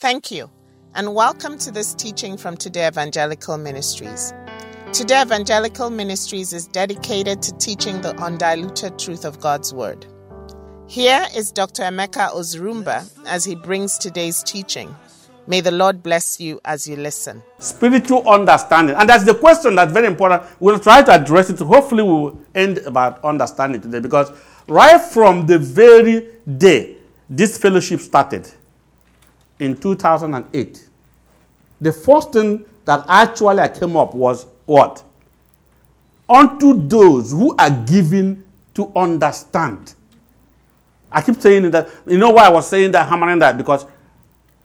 Thank you, and welcome to this teaching from Today Evangelical Ministries. Today Evangelical Ministries is dedicated to teaching the undiluted truth of God's Word. Here is Dr. Emeka Ozurumba as he brings today's teaching. May the Lord bless you as you listen. Spiritual understanding. And that's the question that's very important. We'll try to address it. Hopefully, we will end about understanding today because right from the very day this fellowship started in 2008, the first thing that actually I came up was what? Unto those who are given to understand. I keep saying that. You know why I was saying that, hammering that? Because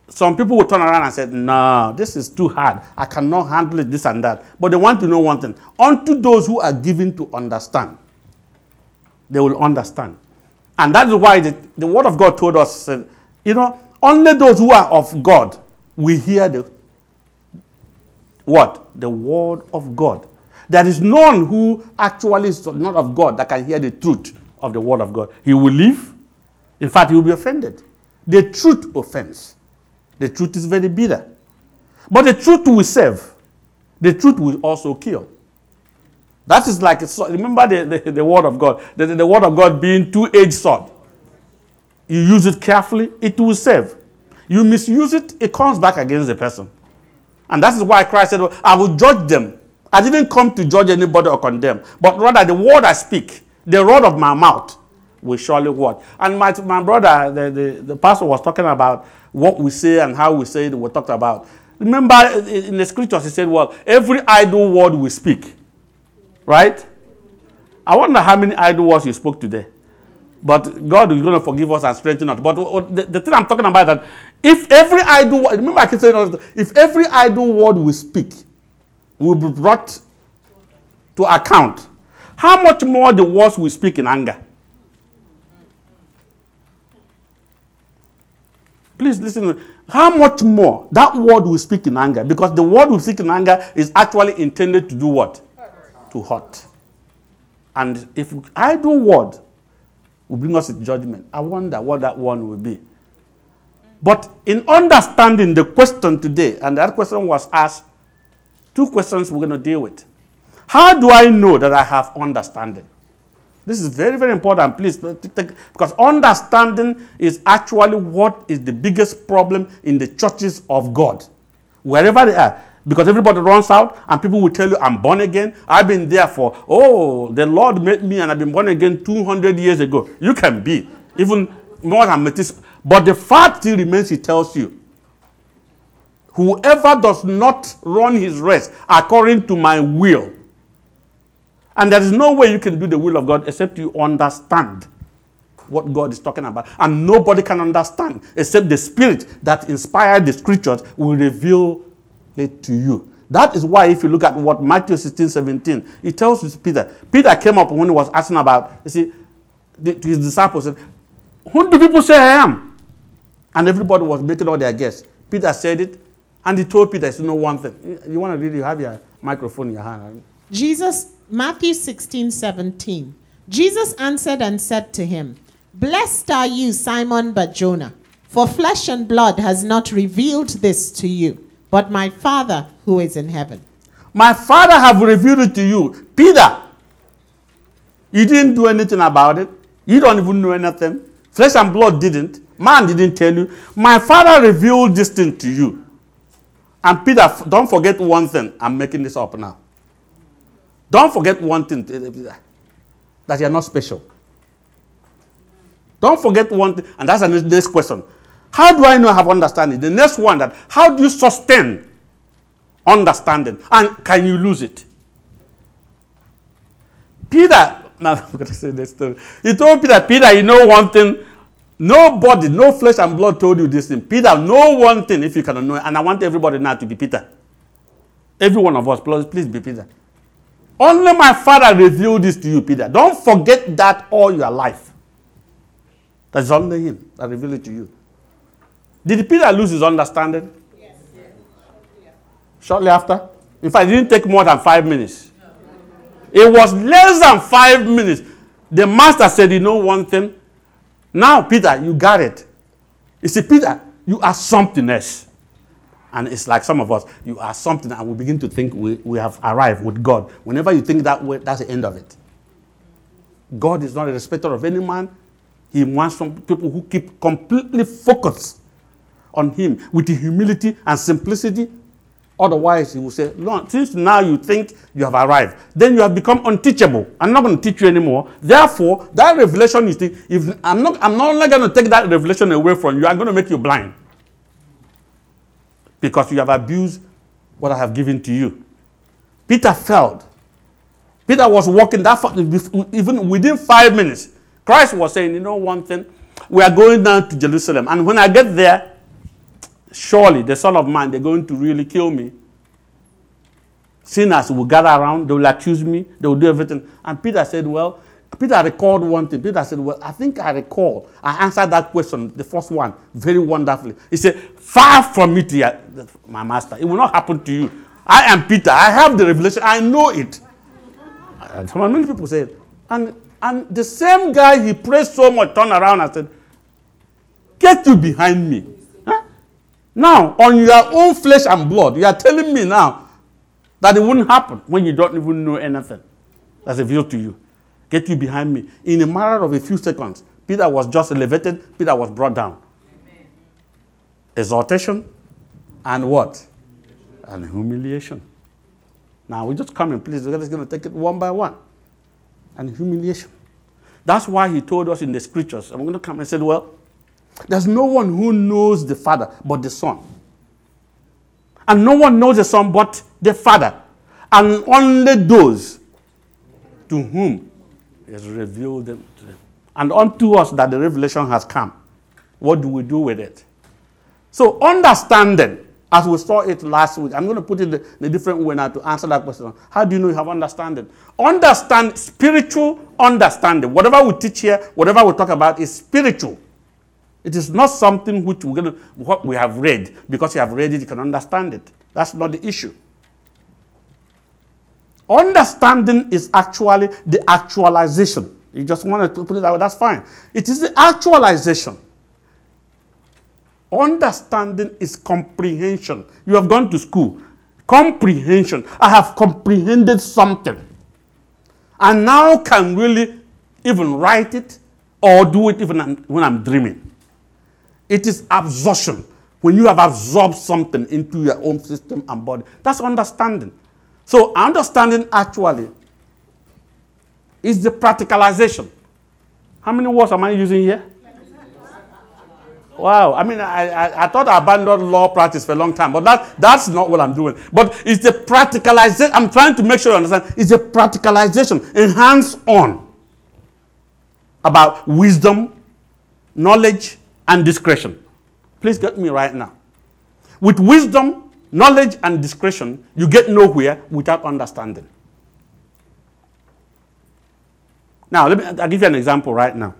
some people will turn around and say, No, this is too hard. I cannot handle it, this and that. But they want to know one thing. Unto those who are given to understand, they will understand. And that is why the, the Word of God told us, you know, only those who are of God will hear the what? The Word of God. There is none who actually is not of God that can hear the truth of the Word of God. He will leave. In fact, he will be offended. The truth offends. The truth is very bitter. But the truth will save. The truth will also kill. That is like, remember the, the, the word of God, the, the word of God being two-edged sword. You use it carefully, it will save. You misuse it, it comes back against the person. And that is why Christ said, I will judge them. I didn't come to judge anybody or condemn, but rather the word I speak, the word of my mouth will surely what. And my, my brother, the, the, the pastor was talking about what we say and how we say it, we talked about. Remember in the scriptures, he said, Well, every idle word we speak, right? I wonder how many idle words you spoke today. But God is going to forgive us and strengthen us. But uh, the, the thing I'm talking about that if every idle word, remember I keep saying, if every idle word we speak will be brought to account, how much more the words we speak in anger? Please listen. How much more that word we speak in anger? Because the word we speak in anger is actually intended to do what? To hurt. And if idle word will bring us to judgment, I wonder what that one will be. But in understanding the question today, and that question was asked, two questions we're going to deal with. How do I know that I have understanding? This is very, very important. Please, uh, because understanding is actually what is the biggest problem in the churches of God, wherever they are. Because everybody runs out and people will tell you, I'm born again. I've been there for, oh, the Lord made me and I've been born again 200 years ago. You can be, even more than Metis. But the fact still remains, he tells you, whoever does not run his race according to my will, and there is no way you can do the will of God except you understand what God is talking about. And nobody can understand except the Spirit that inspired the scriptures will reveal to you. That is why, if you look at what Matthew 16 17, it tells Peter. Peter came up when he was asking about, you see, the, to his disciples, said, Who do people say I am? And everybody was making all their guess. Peter said it, and he told Peter, "You know one thing. You want to read? You have your microphone in your hand. Jesus Matthew 16, 17. Jesus answered and said to him, Blessed are you, Simon Barjona, for flesh and blood has not revealed this to you, but my Father who is in heaven. My Father have revealed it to you. Peter, you didn't do anything about it. You don't even know anything. Flesh and blood didn't. Man didn't tell you. My Father revealed this thing to you. And Peter, don't forget one thing. I'm making this up now. Don't forget one thing eh, eh, Peter, that you are not special. Don't forget one thing, and that's the next question. How do I know I have understanding? The next one that how do you sustain understanding? And can you lose it? Peter, now I'm going to say this story. He told Peter, Peter, you know one thing. Nobody, no flesh and blood told you this thing. Peter, know one thing if you cannot know it. And I want everybody now to be Peter. Every one of us, please, please be Peter. Only my Father revealed this to you, Peter. Don't forget that all your life. That's only Him that revealed it to you. Did Peter lose his understanding? Yes. Shortly after? In fact, it didn't take more than five minutes. It was less than five minutes. The master said, You know one thing? Now, Peter, you got it. You see, Peter, you are something else. And it's like some of us, you are something, and we begin to think we, we have arrived with God. Whenever you think that way, that's the end of it. God is not a respecter of any man. He wants some people who keep completely focused on Him with humility and simplicity. Otherwise, He will say, Lord, since now you think you have arrived, then you have become unteachable. I'm not going to teach you anymore. Therefore, that revelation is think, if I'm not, I'm not only going to take that revelation away from you, I'm going to make you blind because you have abused what I have given to you. Peter failed. Peter was walking that far, even within five minutes. Christ was saying, You know, one thing, we are going down to Jerusalem. And when I get there, surely the Son of Man, they're going to really kill me. Sinners will gather around, they will accuse me, they will do everything. And Peter said, Well, Peter recalled one thing. Peter said, Well, I think I recall. I answered that question, the first one, very wonderfully. He said, Far from me to my master. It will not happen to you. I am Peter. I have the revelation. I know it. And some many people said, And, and the same guy he praised so much turned around and said, Get you behind me. Now, on your own flesh and blood, you are telling me now that it wouldn't happen when you don't even know anything that's revealed to you get you behind me. In a matter of a few seconds, Peter was just elevated, Peter was brought down. Amen. Exaltation and what? And humiliation. Now we just come in, please. We're just going to take it one by one. And humiliation. That's why he told us in the scriptures. I'm going to come and say, well, there's no one who knows the Father but the Son. And no one knows the Son but the Father. And only those to whom has revealed them. And unto us that the revelation has come. What do we do with it? So, understanding, as we saw it last week, I'm going to put it in a different way now to answer that question. How do you know you have understanding? Understand, spiritual understanding. Whatever we teach here, whatever we talk about is spiritual. It is not something which to, what we have read. Because you have read it, you can understand it. That's not the issue. Understanding is actually the actualization. You just want to put it out, that's fine. It is the actualization. Understanding is comprehension. You have gone to school. Comprehension. I have comprehended something. And now can really even write it or do it even when I'm dreaming. It is absorption. When you have absorbed something into your own system and body, that's understanding. So understanding actually is the practicalization. How many words am I using here? Wow, I mean, I, I, I, thought I abandoned law practice for a long time, but that, that's not what I'm doing. But it's the practicalization. I'm trying to make sure you understand. It's a practicalization, enhance on about wisdom, knowledge, and discretion. Please get me right now. With wisdom, knowledge and discretion, you get nowhere without understanding. Now, let me I'll give you an example right now.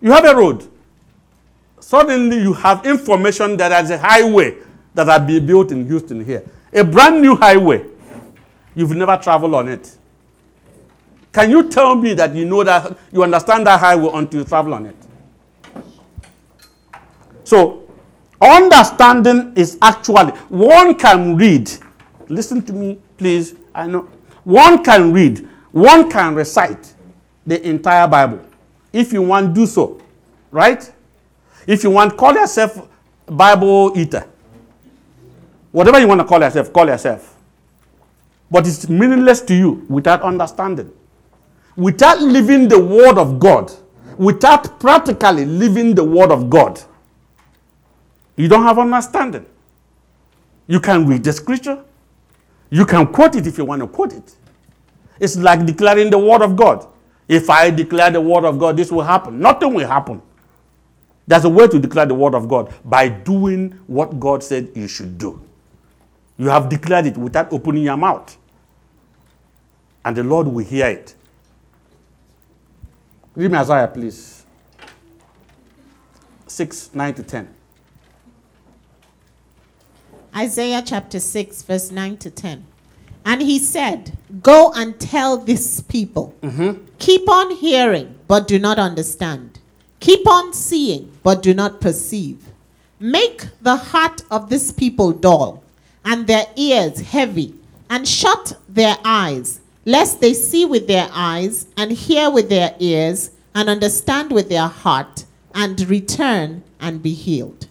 You have a road. Suddenly, you have information that there's a highway that will be built in Houston here. A brand new highway. You've never traveled on it. Can you tell me that you know that you understand that highway until you travel on it? So, Understanding is actually, one can read. Listen to me, please. I know. One can read, one can recite the entire Bible. If you want, do so. Right? If you want, call yourself Bible eater. Whatever you want to call yourself, call yourself. But it's meaningless to you without understanding. Without living the Word of God, without practically living the Word of God, you don't have understanding. You can read the scripture. You can quote it if you want to quote it. It's like declaring the word of God. If I declare the word of God, this will happen. Nothing will happen. There's a way to declare the word of God by doing what God said you should do. You have declared it without opening your mouth. And the Lord will hear it. Read me Isaiah, please. 6, 9 to 10. Isaiah chapter 6, verse 9 to 10. And he said, Go and tell this people, mm-hmm. keep on hearing, but do not understand. Keep on seeing, but do not perceive. Make the heart of this people dull, and their ears heavy, and shut their eyes, lest they see with their eyes, and hear with their ears, and understand with their heart, and return and be healed.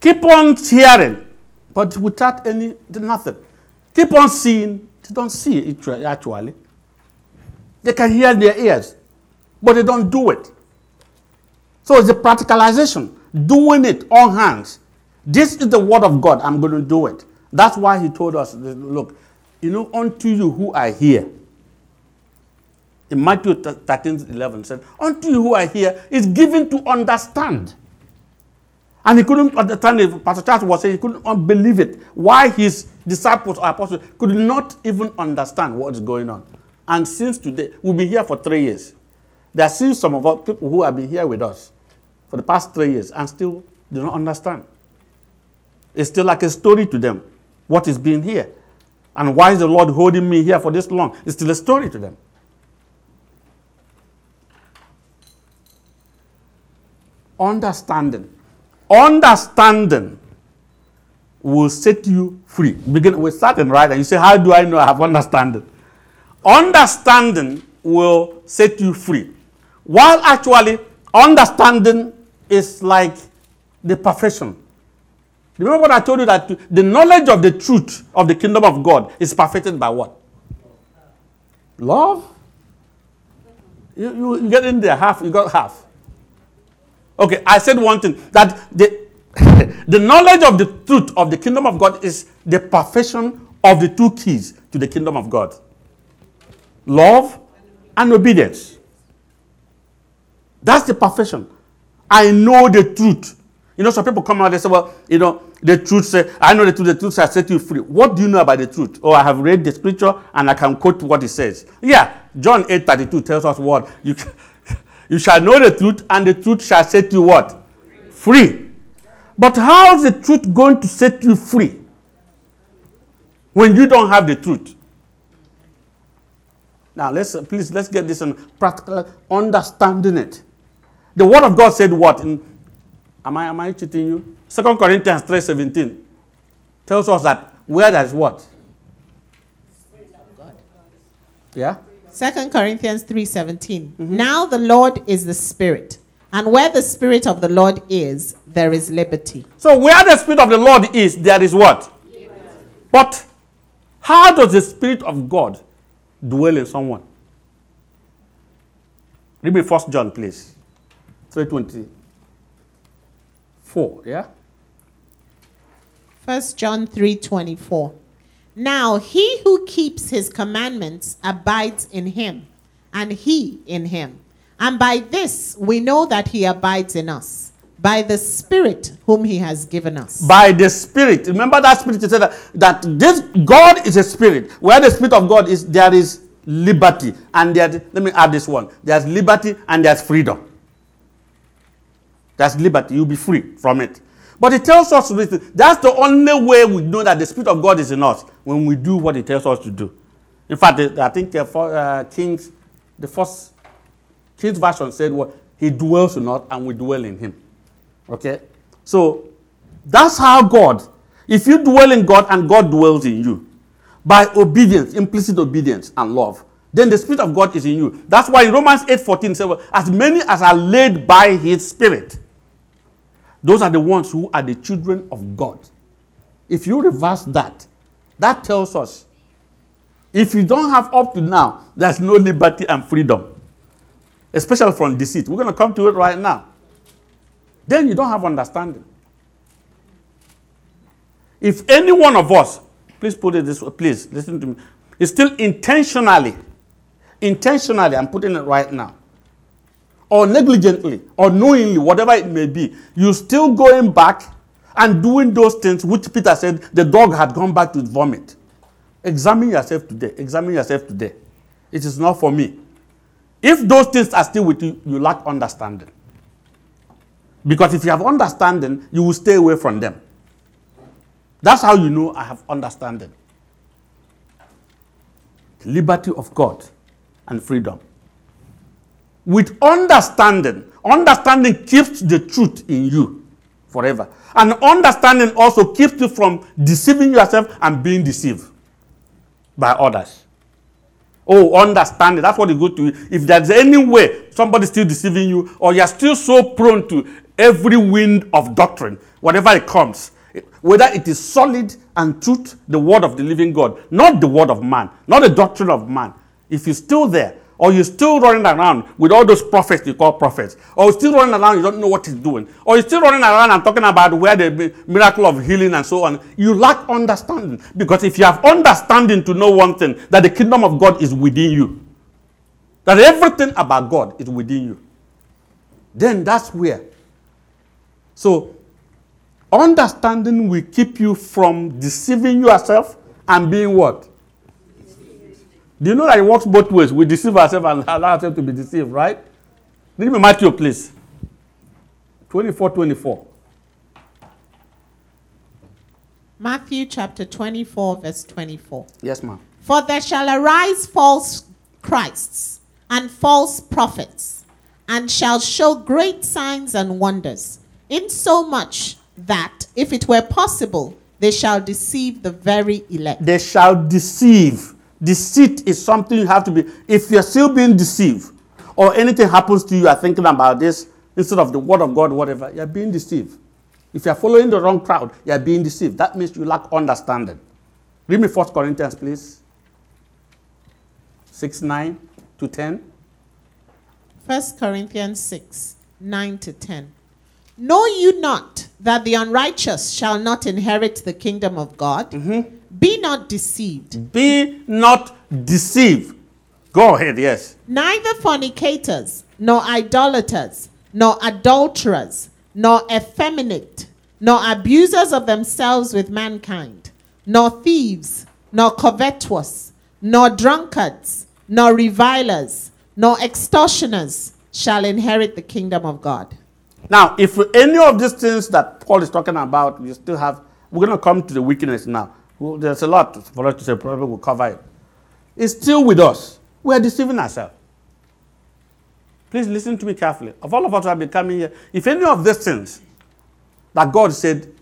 Keep on hearing, but without any nothing. Keep on seeing, they don't see it actually. They can hear their ears, but they don't do it. So it's a practicalization, doing it on hands. This is the word of God. I'm going to do it. That's why he told us, look, you know, unto you who are here. In Matthew 13, 11 said, unto you who are here is given to understand. And he couldn't understand it. Pastor Charles was saying he couldn't believe it. Why his disciples or apostles could not even understand what is going on. And since today, we've been here for three years. There are still some of us people who have been here with us for the past three years and still do not understand. It's still like a story to them what is being here. And why is the Lord holding me here for this long? It's still a story to them. Understanding. Understanding will set you free. Begin with starting right, and you say, How do I know I have understanding? Understanding will set you free. While actually, understanding is like the perfection. Remember what I told you that the knowledge of the truth of the kingdom of God is perfected by what? Love. You, you, you get in there half, you got half. Okay, I said one thing that the, the knowledge of the truth of the kingdom of God is the perfection of the two keys to the kingdom of God love and obedience. That's the perfection. I know the truth. You know, some people come out and say, well, you know, the truth say, I know the truth, the truth shall set you free. What do you know about the truth? Oh, I have read the scripture and I can quote what it says. Yeah, John 8 32 tells us what? You, you shall know the truth and the truth shall set you what? Free. But how is the truth going to set you free when you don't have the truth? Now, let's uh, please let's get this in practical understanding it. The word of God said what? In, am I am I cheating you? Second Corinthians 3:17 tells us that where there is what? Yeah? Second Corinthians 3:17. Mm-hmm. Now the Lord is the Spirit, and where the Spirit of the Lord is, there is liberty. So where the Spirit of the Lord is, there is what? But how does the Spirit of God dwell in someone. Read me First John, please. 324. Yeah? First John 3:24. Now he who keeps his commandments abides in him, and he in him. And by this we know that he abides in us by the Spirit whom He has given us. By the Spirit. Remember that Spirit, he said that, that this God is a Spirit. Where the Spirit of God is, there is liberty. And there, let me add this one there's liberty and there's freedom. There's liberty. You'll be free from it. But it tells us that's the only way we know that the Spirit of God is in us when we do what He tells us to do. In fact, I think uh, uh, Kings, the first King's version said, well, He dwells in us and we dwell in Him. Okay? So that's how God, if you dwell in God and God dwells in you, by obedience, implicit obedience and love, then the Spirit of God is in you. That's why in Romans 8 14 says, As many as are led by His Spirit, those are the ones who are the children of God. If you reverse that, that tells us if you don't have up to now, there's no liberty and freedom, especially from deceit. We're going to come to it right now. Then you don't have understanding. If any one of us, please put it this way, please listen to me, is still intentionally, intentionally, I'm putting it right now, or negligently, or knowingly, whatever it may be, you're still going back and doing those things which Peter said the dog had gone back to vomit. Examine yourself today. Examine yourself today. It is not for me. If those things are still with you, you lack understanding. Because if you have understanding, you will stay away from them. That's how you know I have understanding. Liberty of God and freedom. With understanding. Understanding keeps the truth in you forever. And understanding also keeps you from deceiving yourself and being deceived by others. Oh, understanding. That's what you go to. If there's any way somebody's still deceiving you, or you're still so prone to every wind of doctrine, whatever it comes, whether it is solid and truth, the word of the living God, not the word of man, not the doctrine of man. If you're still there, or you're still running around with all those prophets you call prophets, or you're still running around, you don't know what he's doing, or you're still running around and talking about where the miracle of healing and so on, you lack understanding. Because if you have understanding to know one thing, that the kingdom of God is within you, that everything about God is within you, then that's where. So, understanding will keep you from deceiving yourself and being what? Do you know that it works both ways? We deceive ourselves and allow ourselves to be deceived, right? Read me Matthew, please. 24 24. Matthew chapter 24, verse 24. Yes, ma'am. For there shall arise false Christs and false prophets, and shall show great signs and wonders, insomuch that, if it were possible, they shall deceive the very elect. They shall deceive Deceit is something you have to be. If you're still being deceived, or anything happens to you, you're thinking about this instead of the word of God, whatever, you're being deceived. If you're following the wrong crowd, you're being deceived. That means you lack understanding. Read me 1 Corinthians, please. 6 9 to 10. 1 Corinthians 6 9 to 10. Know you not that the unrighteous shall not inherit the kingdom of God? Mm-hmm. Be not deceived. Be not deceived. Go ahead, yes. Neither fornicators, nor idolaters, nor adulterers, nor effeminate, nor abusers of themselves with mankind, nor thieves, nor covetous, nor drunkards, nor revilers, nor extortioners shall inherit the kingdom of God. Now, if any of these things that Paul is talking about, you still have, we're going to come to the wickedness now. Well, there's a lot for us to say, probably we'll cover it. It's still with us. We are deceiving ourselves. Please listen to me carefully. Of all of us who have been coming here, if any of these things that God said,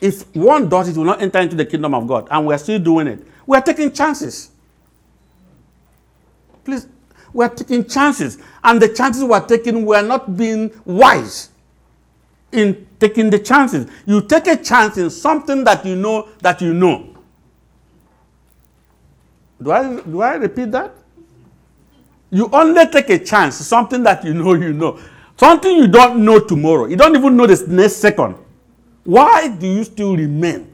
if one does it, will not enter into the kingdom of God, and we're still doing it, we are taking chances. Please, we're taking chances. And the chances we're taking, we're not being wise in taking the chances. You take a chance in something that you know that you know. Do I, do I repeat that? You only take a chance, something that you know you know. Something you don't know tomorrow. You don't even know this next second. Why do you still remain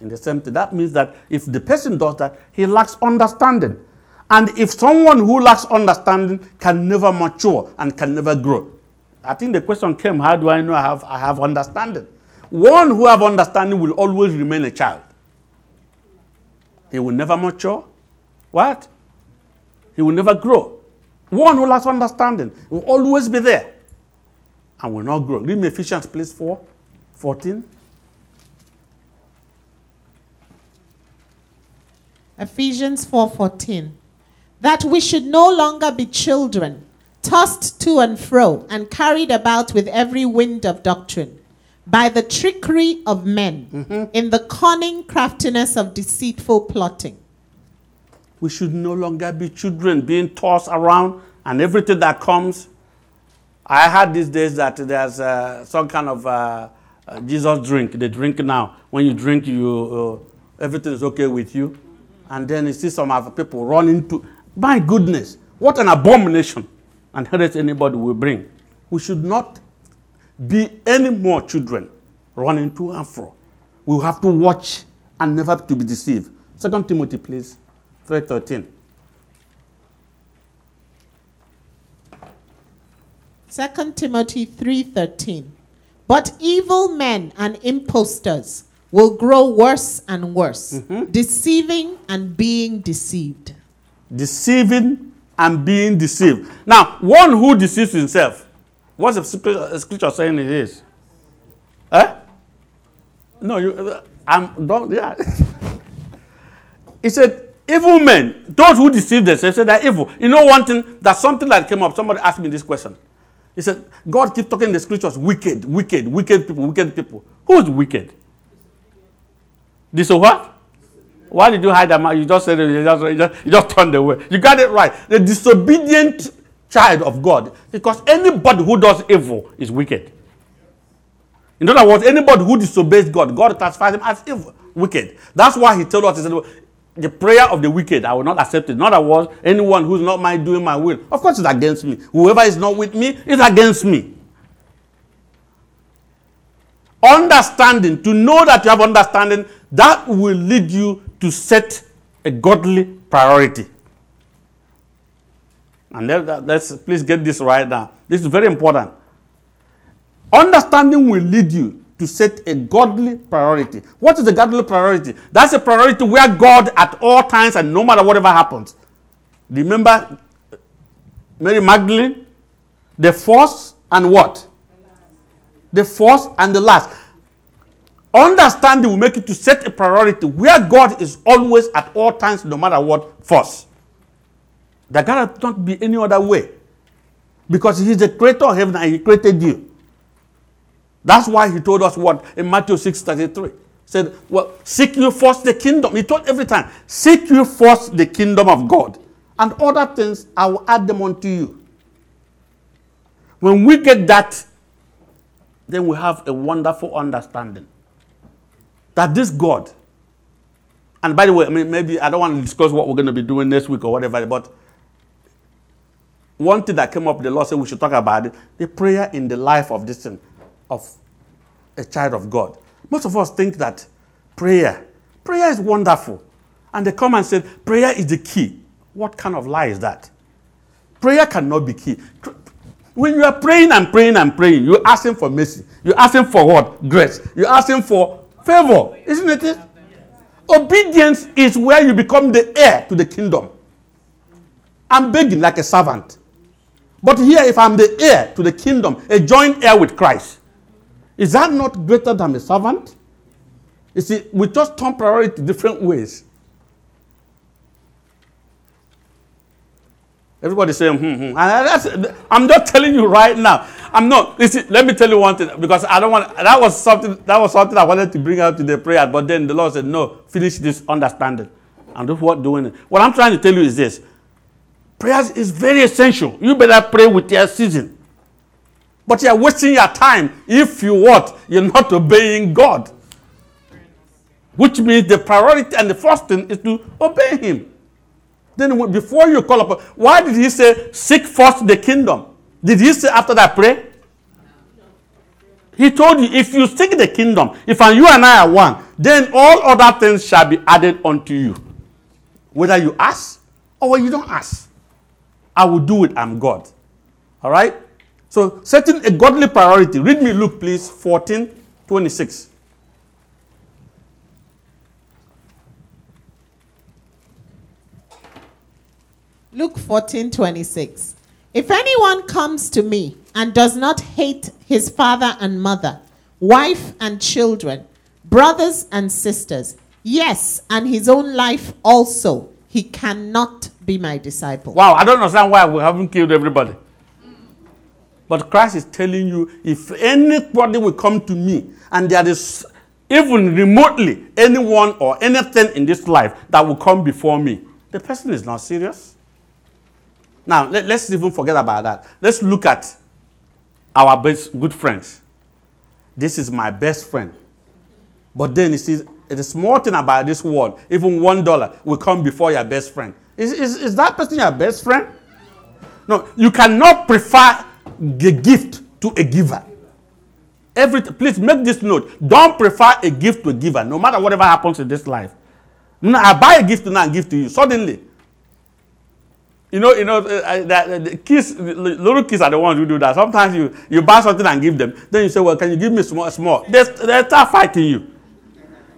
in the same thing? That means that if the person does that, he lacks understanding. And if someone who lacks understanding can never mature and can never grow, I think the question came, how do I know I have, I have understanding? One who have understanding will always remain a child. He will never mature. What? He will never grow. One who lacks understanding will always be there and will not grow. Read me Ephesians, please, 4, 14. Ephesians 4:14 that we should no longer be children tossed to and fro, and carried about with every wind of doctrine, by the trickery of men, mm-hmm. in the cunning craftiness of deceitful plotting. We should no longer be children being tossed around and everything that comes. I heard these days that there's uh, some kind of uh, uh, Jesus drink. They drink now. When you drink, you uh, everything is okay with you. And then you see some other people running to. My goodness, what an abomination! And headaches anybody will bring. We should not be any more children running to and fro. We have to watch and never to be deceived. Second Timothy, please, 3.13. Second Timothy 3:13 But evil men and impostors will grow worse and worse, mm-hmm. deceiving and being deceived. Deceiving and being deceived. Now, one who deceives himself, what's the scripture saying it is? Eh? No, you, I'm don't, yeah. he said, Evil men, those who deceive themselves, say they're evil. You know one thing, that's something that came up. Somebody asked me this question. He said, God keeps talking in the scriptures, wicked, wicked, wicked people, wicked people. Who's wicked? This so what? Why did you hide them? You just said it, you just, you just, you just turned away. You got it right. The disobedient child of God. Because anybody who does evil is wicked. In other words, anybody who disobeys God, God classifies him as evil, wicked. That's why he told us, he said, the prayer of the wicked, I will not accept it. In other words, anyone who's not my doing my will, of course, is against me. Whoever is not with me is against me. Understanding, to know that you have understanding, that will lead you to set a godly priority. And let's please get this right now. This is very important. Understanding will lead you to set a godly priority. What is a godly priority? That's a priority where God at all times and no matter whatever happens. Remember Mary Magdalene? The first and what? The first and the last. Understanding will make you to set a priority where God is always at all times, no matter what, first. There cannot not be any other way. Because He's the creator of heaven and He created you. That's why he told us what in Matthew 6 33. Said, Well, seek you first the kingdom. He told every time, seek you first the kingdom of God. And other things I will add them unto you. When we get that, then we have a wonderful understanding that this God, and by the way, I mean maybe I don't want to discuss what we're going to be doing next week or whatever, but one thing that came up, the Lord said we should talk about it, the prayer in the life of this thing of a child of God. Most of us think that prayer, prayer is wonderful. And they come and say, prayer is the key. What kind of lie is that? Prayer cannot be key. When you are praying and praying and praying, you're asking for mercy. You're asking for what? Grace. You're asking for favor. Isn't it? Obedience is where you become the heir to the kingdom. I'm begging like a servant. But here, if I'm the heir to the kingdom, a joint heir with Christ, is that not greater than a servant? You see, we just turn priority different ways. Everybody saying, hmm, hmm. And I'm just telling you right now. I'm not. Let me tell you one thing because I don't want. That was something. That was something I wanted to bring out to the prayer, but then the Lord said, "No, finish this understanding." And what doing it. What I'm trying to tell you is this: prayer is very essential. You better pray with your season. But you're wasting your time if you what? You're not obeying God. Which means the priority and the first thing is to obey Him. Then before you call upon, why did He say, seek first the kingdom? Did He say after that, pray? He told you, if you seek the kingdom, if you and I are one, then all other things shall be added unto you. Whether you ask or you don't ask. I will do it, I'm God. All right? So, setting a godly priority. Read me Luke, please, 14 26. Luke 14 26. If anyone comes to me and does not hate his father and mother, wife and children, brothers and sisters, yes, and his own life also, he cannot be my disciple. Wow, I don't understand why we haven't killed everybody. But Christ is telling you if anybody will come to me and there is even remotely anyone or anything in this life that will come before me, the person is not serious. Now, let, us even forget about that. Let's look at our best good friends. This is my best friend. But then you see, the small thing about this world, even one dollar will come before your best friend. Is, is, is that person your best friend? No, you cannot prefer the gift to a giver. Every, please make this note. Don't prefer a gift to a giver, no matter whatever happens in this life. No, I buy a gift now and give to you. Suddenly, you know, you know, uh, uh, the kids, little kids are the ones who do that. Sometimes you, you buy something and give them. Then you say, well, can you give me small, small? They, they start fighting you.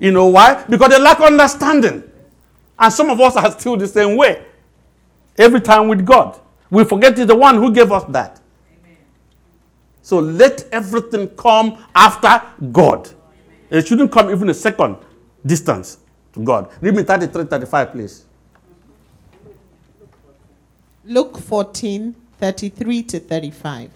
You know why? Because they lack understanding. And some of us are still the same way. Every time with God. We forget it's the one who gave us that. So let everything come after God. It shouldn't come even a second distance to God. Read me 33, 35, please. Luke 14 33 to 35.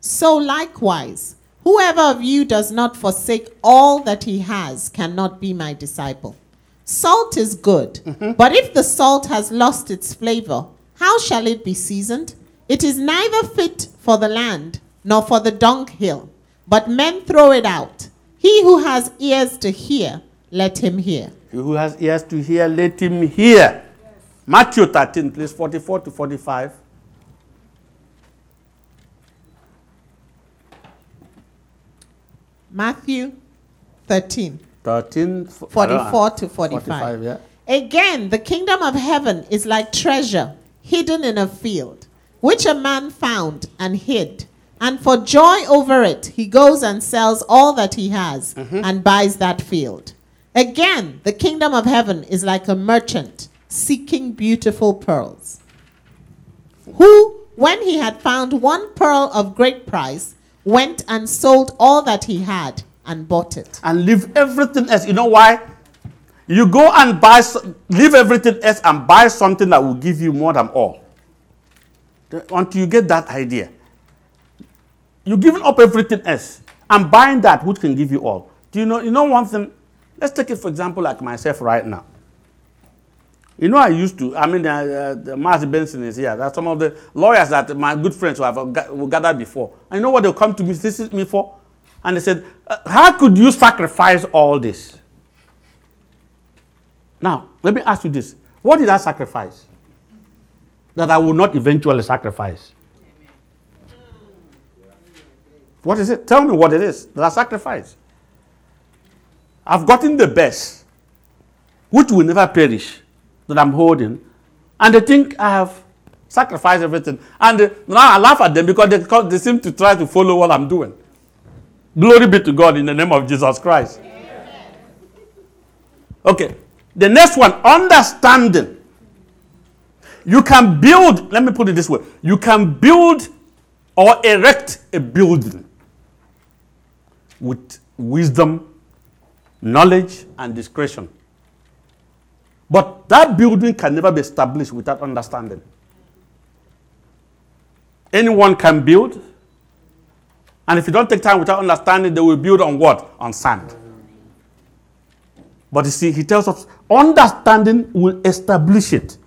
So likewise, whoever of you does not forsake all that he has cannot be my disciple. Salt is good, mm-hmm. but if the salt has lost its flavor, how shall it be seasoned? It is neither fit for the land nor for the dunghill, but men throw it out. He who has ears to hear, let him hear. He who has ears to hear, let him hear. Matthew 13, please, 44 to 45. Matthew 13, 13, f- 44 to 45. 45, yeah. Again, the kingdom of heaven is like treasure hidden in a field, which a man found and hid. And for joy over it, he goes and sells all that he has mm-hmm. and buys that field. Again, the kingdom of heaven is like a merchant seeking beautiful pearls, who, when he had found one pearl of great price, went and sold all that he had and bought it. And leave everything else. You know why? You go and buy, leave everything else and buy something that will give you more than all. Until you get that idea. You're giving up everything else and buying that which can give you all. Do you know, you know one thing? Let's take it for example like myself right now. You know, I used to, I mean, uh, uh, the Marty Benson is here. That's some of the lawyers that my good friends who have uh, gathered before. And you know what they'll come to me, visit me for? And they said, uh, How could you sacrifice all this? Now, let me ask you this What did I sacrifice? That I will not eventually sacrifice. What is it? Tell me what it is that I sacrifice. I've gotten the best, which will never perish, that I'm holding, and they think I have sacrificed everything. And uh, now I laugh at them because they, they seem to try to follow what I'm doing. Glory be to God in the name of Jesus Christ. Okay, the next one understanding. You can build, let me put it this way you can build or erect a building with wisdom, knowledge, and discretion. But that building can never be established without understanding. Anyone can build, and if you don't take time without understanding, they will build on what? On sand. But you see, he tells us understanding will establish it.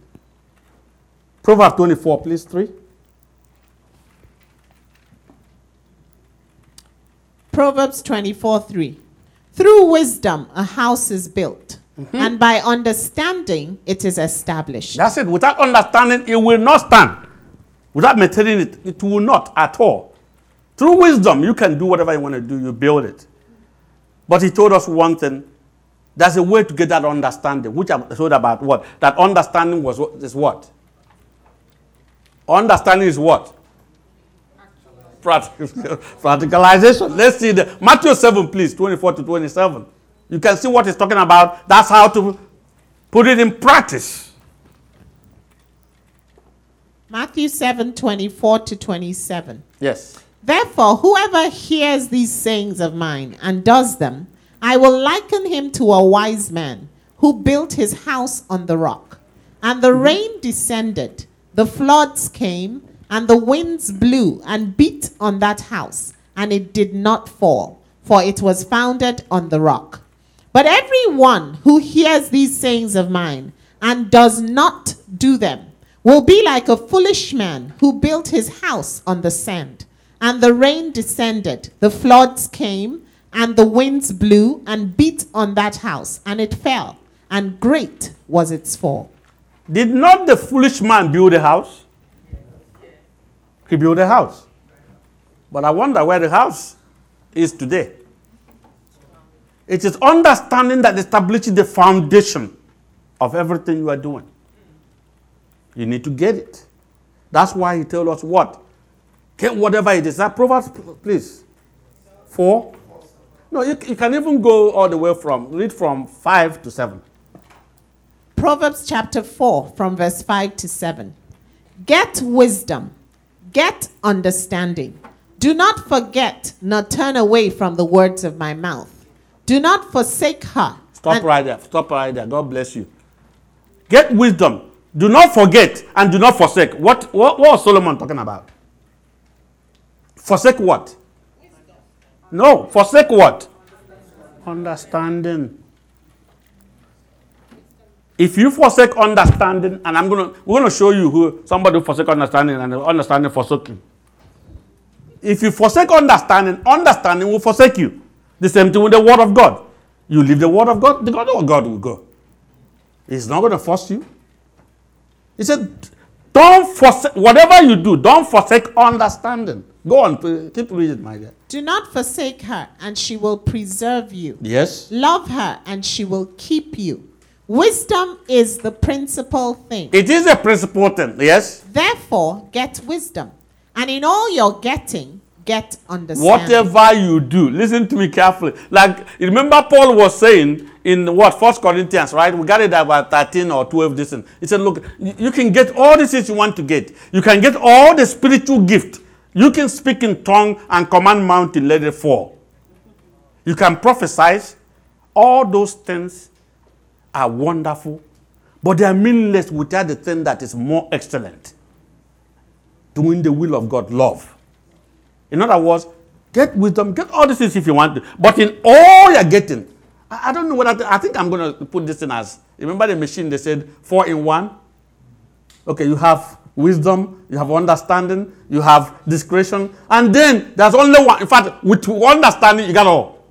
Proverbs 24, please, 3. Proverbs 24 3. Through wisdom, a house is built, Mm-hmm. and by understanding, it is established. That's it. Without understanding, it will not stand. Without maintaining it, it will not at all. Through wisdom, you can do whatever you want to do, you build it. But he told us one thing. There's a way to get that understanding, which I told about what? That understanding was what is what? Understanding is what? Practic- Practicalization. Let's see the Matthew 7, please, 24 to 27. You can see what he's talking about. That's how to put it in practice. Matthew 7 24 to 27. Yes. Therefore, whoever hears these sayings of mine and does them, I will liken him to a wise man who built his house on the rock. And the mm-hmm. rain descended, the floods came, and the winds blew and beat on that house, and it did not fall, for it was founded on the rock. But every one who hears these sayings of mine and does not do them will be like a foolish man who built his house on the sand. And the rain descended, the floods came, and the winds blew and beat on that house, and it fell, and great was its fall. Did not the foolish man build a house? He built a house. But I wonder where the house is today. It is understanding that establishes the foundation of everything you are doing. You need to get it. That's why he tells us what? Get whatever it is. That Proverbs, please. Four. No, you, you can even go all the way from, read from five to seven. Proverbs chapter 4, from verse 5 to 7. Get wisdom, get understanding. Do not forget, nor turn away from the words of my mouth. Do not forsake her. Stop and- right there. Stop right there. God bless you. Get wisdom. Do not forget and do not forsake. What, what, what was Solomon talking about? Forsake what? No, forsake what? Understanding. If you forsake understanding, and I'm gonna we're gonna show you who somebody who forsake understanding and understanding forsaking. If you forsake understanding, understanding will forsake you. The same thing with the word of God. You leave the word of God, the God of God will go. He's not gonna force you. He said, Don't forsake whatever you do, don't forsake understanding. Go on, keep reading, my dear. Do not forsake her, and she will preserve you. Yes. Love her, and she will keep you. Wisdom is the principal thing. It is a principal thing, yes. Therefore, get wisdom, and in all your getting, get understanding. Whatever you do, listen to me carefully. Like, remember, Paul was saying in what, First Corinthians, right? We got it about 13 or 12. This he said, Look, you can get all the things you want to get, you can get all the spiritual gift you can speak in tongue and command mountain, to let it fall. You can prophesy. All those things are wonderful, but they are meaningless without the thing that is more excellent. Doing the will of God, love. In other words, get wisdom, get all these things if you want to. But in all you're getting, I, I don't know what I, I think I'm going to put this in as. Remember the machine they said four in one? Okay, you have wisdom, you have understanding, you have discretion, and then there's only one. In fact, with understanding, you got all.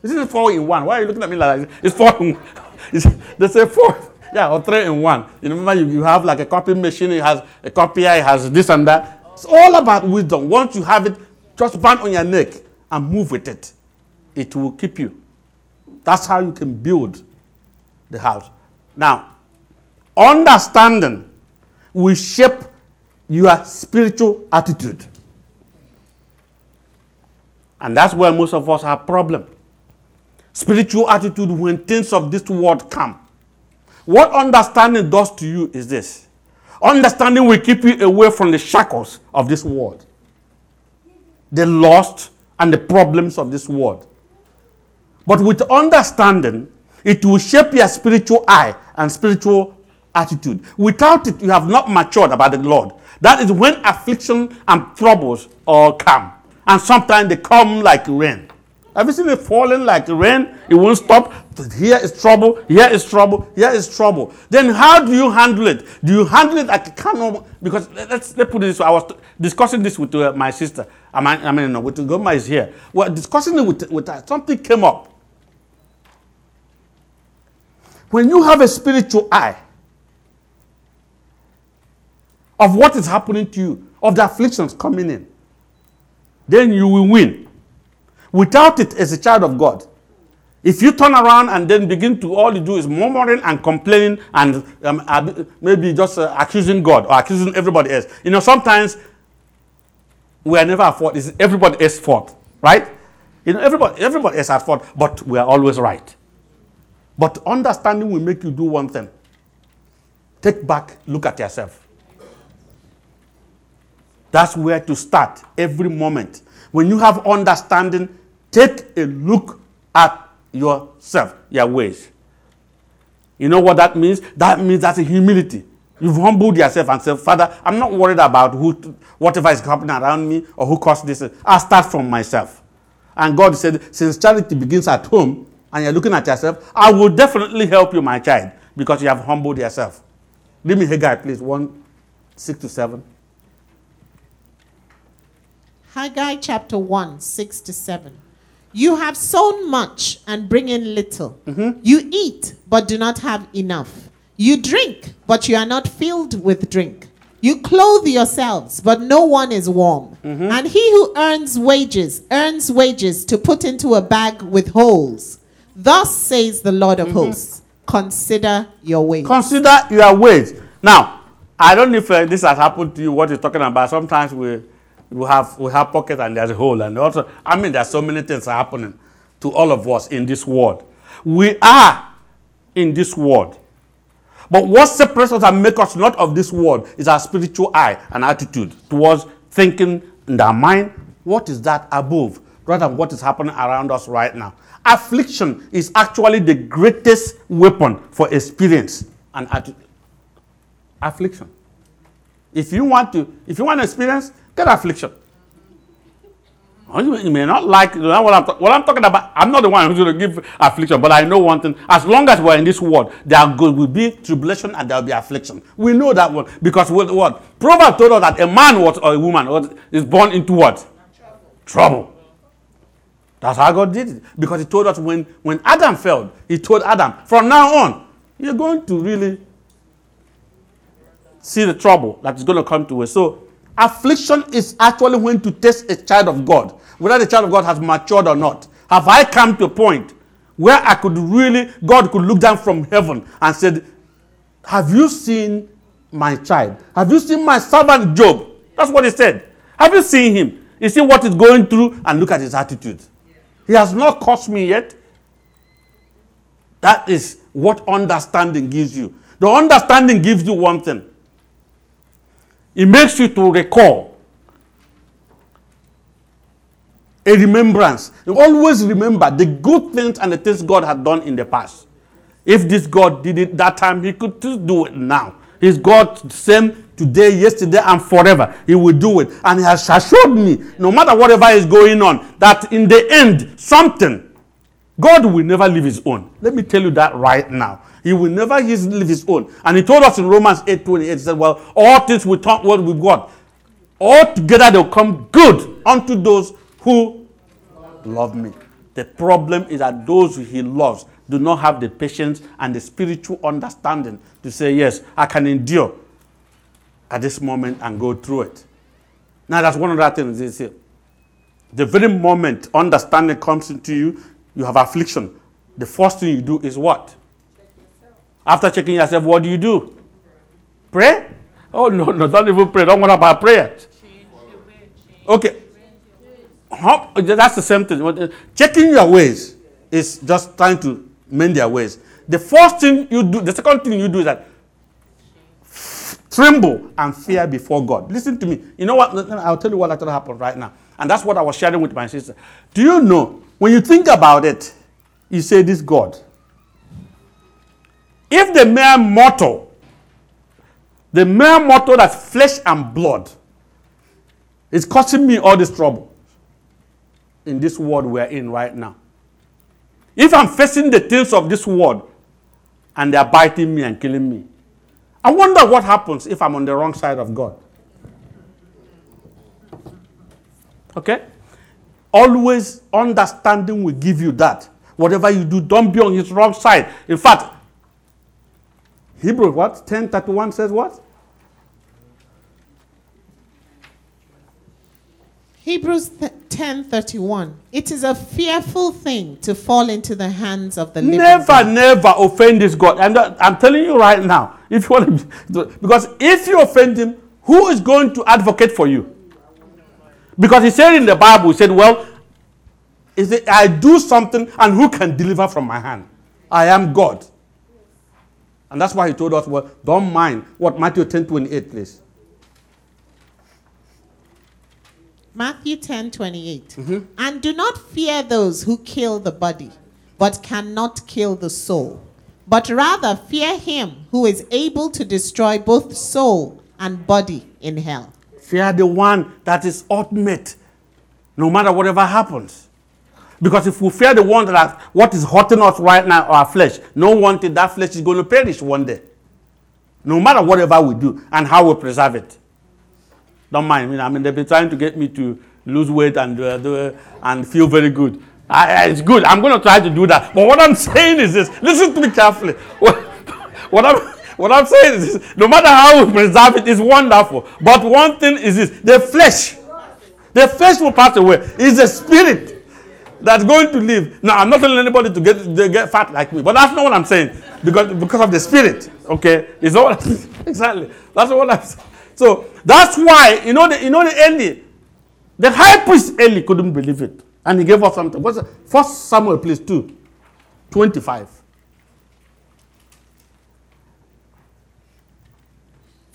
This is four in one. Why are you looking at me like that? It's four in. It's, they say four, yeah, or three in one. You remember, you, you have like a copy machine, it has a copier, it has this and that. It's all about wisdom. Once you have it, just band on your neck and move with it. It will keep you. That's how you can build the house. Now, understanding will shape your spiritual attitude. And that's where most of us have problem. Spiritual attitude when things of this world come. What understanding does to you is this. Understanding will keep you away from the shackles of this world. The lust and the problems of this world. But with understanding, it will shape your spiritual eye and spiritual attitude. Without it, you have not matured about the Lord. That is when affliction and troubles all come. And sometimes they come like rain. Have you seen it falling like rain? It won't stop. Here is trouble, here is trouble, here is trouble. Then how do you handle it? Do you handle it like a canon? Because let's, let's put it this way. I was discussing this with uh, my sister. I mean, I mean, no, with Goma is here. Well, discussing it with, with her. Something came up. When you have a spiritual eye, of what is happening to you, of the afflictions coming in, then you will win. Without it, as a child of God, if you turn around and then begin to, all you do is murmuring and complaining and um, maybe just uh, accusing God or accusing everybody else. You know, sometimes we are never at fault. It's everybody else's fault, right? You know, everybody, everybody else at fault, but we are always right. But understanding will make you do one thing. Take back, look at yourself. That's where to start every moment. When you have understanding, take a look at yourself, your ways. You know what that means? That means that's a humility. You've humbled yourself and said, Father, I'm not worried about who, whatever is happening around me or who caused this. I'll start from myself. And God said, since charity begins at home and you're looking at yourself, I will definitely help you, my child, because you have humbled yourself. Give me Haggai, please, 1 6 to 7. Haggai chapter 1, 6 to 7. You have sown much and bring in little. Mm-hmm. You eat, but do not have enough. You drink, but you are not filled with drink. You clothe yourselves, but no one is warm. Mm-hmm. And he who earns wages, earns wages to put into a bag with holes. Thus says the Lord of mm-hmm. hosts Consider your ways. Consider your ways. Now, I don't know if uh, this has happened to you, what you're talking about. Sometimes we we have we have pocket and there's a hole. And also i mean there's so many things happening to all of us in this world. We are in this world. But what separates us and makes us not of this world is our spiritual eye and attitude towards thinking in our mind what is that above rather than what is happening around us right now. Affliction is actually the greatest weapon for experience and attitude. Affliction. If you want to, if you want to experience, get affliction. Oh, you may not like what I'm, what I'm talking about. I'm not the one who's going to give affliction, but I know one thing. As long as we're in this world, there will be tribulation and there will be affliction. We know that one because with what Proverbs told us that a man was or a woman is born into what trouble. trouble. That's how God did it because He told us when when Adam fell, He told Adam from now on you're going to really see the trouble that is going to come to us. So affliction is actually when to test a child of God whether the child of God has matured or not. Have I come to a point where I could really, God could look down from heaven and said, Have you seen my child? Have you seen my servant Job? That's what he said. Have you seen him? You see what he's going through and look at his attitude. He has not cursed me yet. That is what understanding gives you. The understanding gives you one thing. It makes you to recall a remembrance. You always remember the good things and the things God had done in the past. If this God did it that time, He could do it now. He's God the same today, yesterday, and forever. He will do it. And He has assured me, no matter whatever is going on, that in the end, something, God will never leave His own. Let me tell you that right now. He will never leave His own. And He told us in Romans 8 28, He said, Well, all things will turn what with God. All together they'll come good unto those who love me. The problem is that those who he loves do not have the patience and the spiritual understanding to say, Yes, I can endure at this moment and go through it. Now, that's one of the things. Is the very moment understanding comes into you, you have affliction. The first thing you do is what? After checking yourself, what do you do? Pray? Oh, no, no, don't even pray. Don't worry about prayer. Okay, that's the same thing. Checking your ways is just trying to mend their ways. The first thing you do, the second thing you do is that tremble and fear before God. Listen to me. You know what? I'll tell you what actually happened right now. And that's what I was sharing with my sister. Do you know, when you think about it, you say, This God. If the mere mortal, the mere mortal that's flesh and blood, is causing me all this trouble, in this world we're in right now. If I'm facing the things of this world and they're biting me and killing me, I wonder what happens if I'm on the wrong side of God. Okay? Always understanding will give you that. Whatever you do, don't be on his wrong side. In fact, Hebrew what? 1031 says what? Hebrews 10:31 It is a fearful thing to fall into the hands of the living Never God. never offend this God. And uh, I'm telling you right now, if you want to because if you offend him, who is going to advocate for you? Because he said in the Bible, he said, well, is it, I do something and who can deliver from my hand? I am God. And that's why he told us, well, don't mind what Matthew 10 28, please. Matthew 10 28. Mm-hmm. And do not fear those who kill the body, but cannot kill the soul, but rather fear him who is able to destroy both soul and body in hell. Fear the one that is ultimate, no matter whatever happens. Because if we fear the one that what is hurting us right now, our flesh, no one thing, that flesh is going to perish one day. No matter whatever we do and how we preserve it. Don't mind. I mean, they've been trying to get me to lose weight and, uh, do, and feel very good. I, it's good. I'm going to try to do that. But what I'm saying is this listen to me carefully. What, what, I'm, what I'm saying is this no matter how we preserve it, it's wonderful. But one thing is this the flesh, the flesh will pass away. It's the spirit that's going to live. Now, I'm not telling anybody to get, to get fat like me, but that's not what I'm saying. Because, because of the spirit. Okay? It's all exactly. That's what I'm saying. So that's why, you know, the, you know, the Eli, the high priest Eli couldn't believe it. And he gave us something. What's First Samuel, please, 2, 25.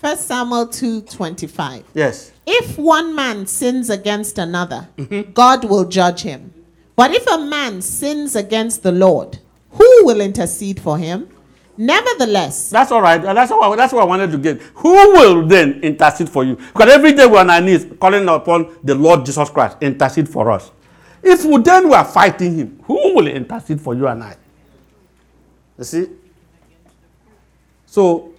First Samuel 2:25. Yes. If one man sins against another, mm-hmm. God will judge him. But if a man sins against the Lord, who will intercede for him? Nevertheless, That's all right. That's what, that's what I wanted to get. Who will then intercede for you? Because every day we're on our knees calling upon the Lord Jesus Christ, intercede for us. If we then we are fighting him, who will intercede for you and I? You see? So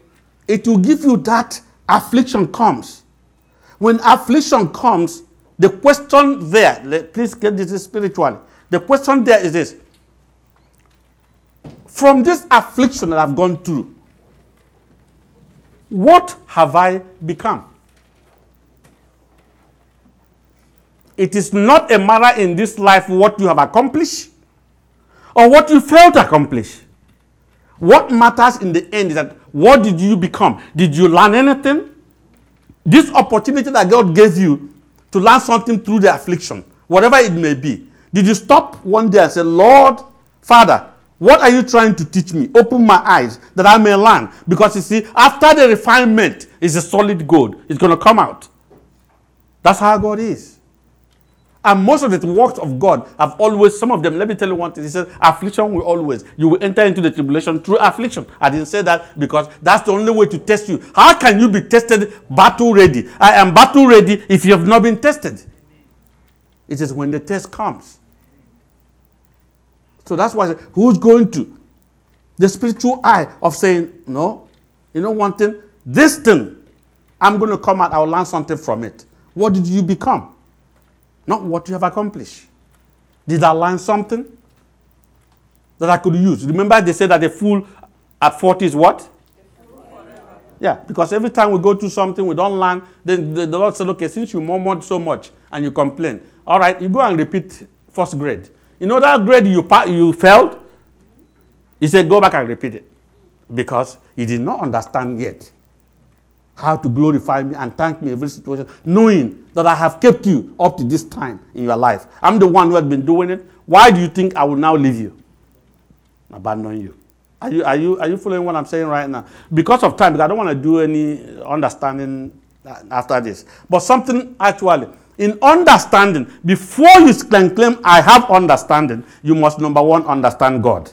it will give you that affliction comes. When affliction comes, the question there, le- please get this spiritually. The question there is this From this affliction that I've gone through, what have I become? It is not a matter in this life what you have accomplished or what you failed to accomplish. What matters in the end is that what did you become? Did you learn anything? This opportunity that God gave you to learn something through the affliction, whatever it may be, did you stop one day and say, Lord, Father, what are you trying to teach me? Open my eyes that I may learn. Because you see, after the refinement is a solid gold, it's going to come out. That's how God is. And most of the works of God have always, some of them, let me tell you one thing. He says, affliction will always, you will enter into the tribulation through affliction. I didn't say that because that's the only way to test you. How can you be tested battle ready? I am battle ready if you have not been tested. It is when the test comes. So that's why who's going to? The spiritual eye of saying, no, you know one thing? This thing, I'm going to come out, I'll learn something from it. What did you become? Not what you have accomplished. Did I learn something that I could use? Remember, they said that a fool at 40 is what? Yeah, because every time we go through something we don't learn, then the, the Lord said, okay, since you murmured so much and you complain, all right, you go and repeat first grade. You know that grade you, you failed? He said, go back and repeat it because you did not understand yet how to glorify me and thank me every situation, knowing that I have kept you up to this time in your life. I'm the one who has been doing it. Why do you think I will now leave you? Abandon you. Are you, are you, are you following what I'm saying right now? Because of time, because I don't want to do any understanding after this. But something actually, in understanding, before you can claim I have understanding, you must number one understand God.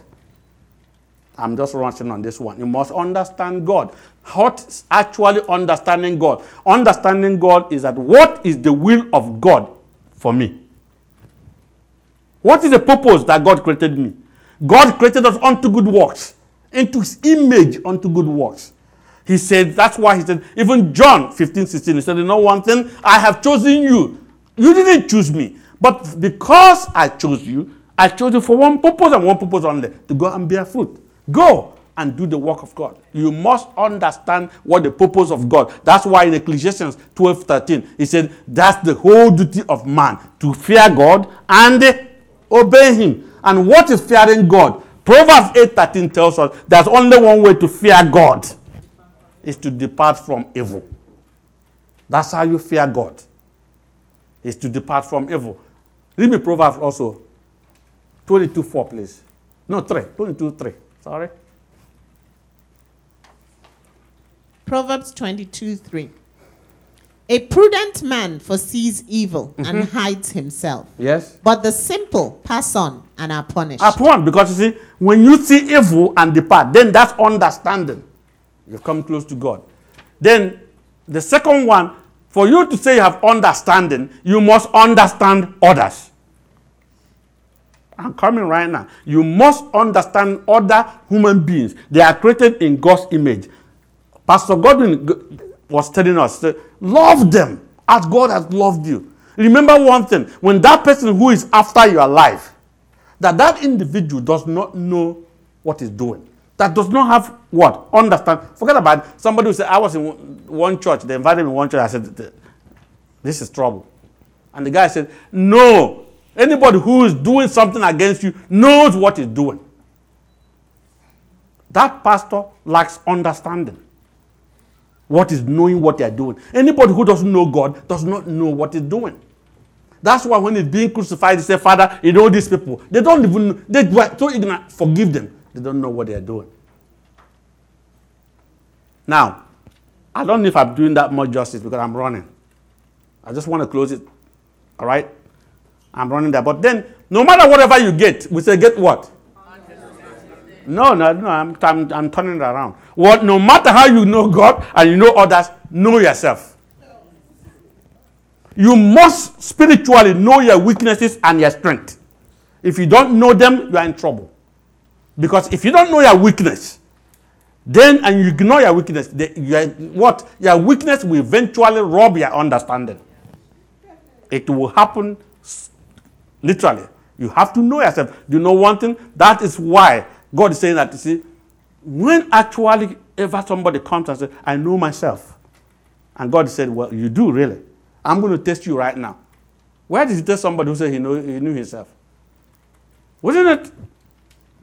I'm just rushing on this one. You must understand God. What actually understanding God? Understanding God is that what is the will of God for me? What is the purpose that God created me? God created us unto good works, into his image unto good works. He said, that's why he said, even John 15, 16, he said, you know one thing, I have chosen you. You didn't choose me. But because I chose you, I chose you for one purpose and one purpose only, to go and bear fruit. Go and do the work of God. You must understand what the purpose of God. That's why in Ecclesiastes 12 13, he said, That's the whole duty of man to fear God and obey him. And what is fearing God? Proverbs 8 13 tells us there's only one way to fear God is to depart from evil. That's how you fear God. Is to depart from evil. Read me Proverbs also. 22 4, please. No, 3. 22 3. Sorry. Proverbs 22 3. A prudent man foresees evil and mm-hmm. hides himself, Yes. but the simple pass on and are punished. Upon, because you see, when you see evil and depart, then that's understanding. You've come close to God. Then the second one, for you to say you have understanding, you must understand others. I'm coming right now. You must understand other human beings. They are created in God's image. Pastor Godwin was telling us, love them as God has loved you. Remember one thing: when that person who is after your life, that that individual does not know what he's doing, that does not have what understand. Forget about it. somebody who said, "I was in one- church. They invited me in one church. I said, this is trouble," and the guy said, "No." Anybody who is doing something against you knows what he's doing. That pastor lacks understanding. What is knowing what they are doing. Anybody who doesn't know God does not know what he's doing. That's why when he's being crucified, he said, Father, you know these people. They don't even. They were so ignorant. Forgive them. They don't know what they are doing. Now, I don't know if I'm doing that much justice because I'm running. I just want to close it. All right? I'm running there. But then, no matter whatever you get, we say, get what? No, no, no. I'm, I'm, I'm turning it around. What? No matter how you know God and you know others, know yourself. You must spiritually know your weaknesses and your strength. If you don't know them, you are in trouble. Because if you don't know your weakness, then and you ignore your weakness, the, your, what your weakness will eventually rob your understanding. It will happen literally. You have to know yourself. Do you know one thing? That is why God is saying that. You see, when actually ever somebody comes and says, "I know myself," and God said, "Well, you do really." I'm going to test you right now. Where did he test somebody who said he, know, he knew himself? Wasn't it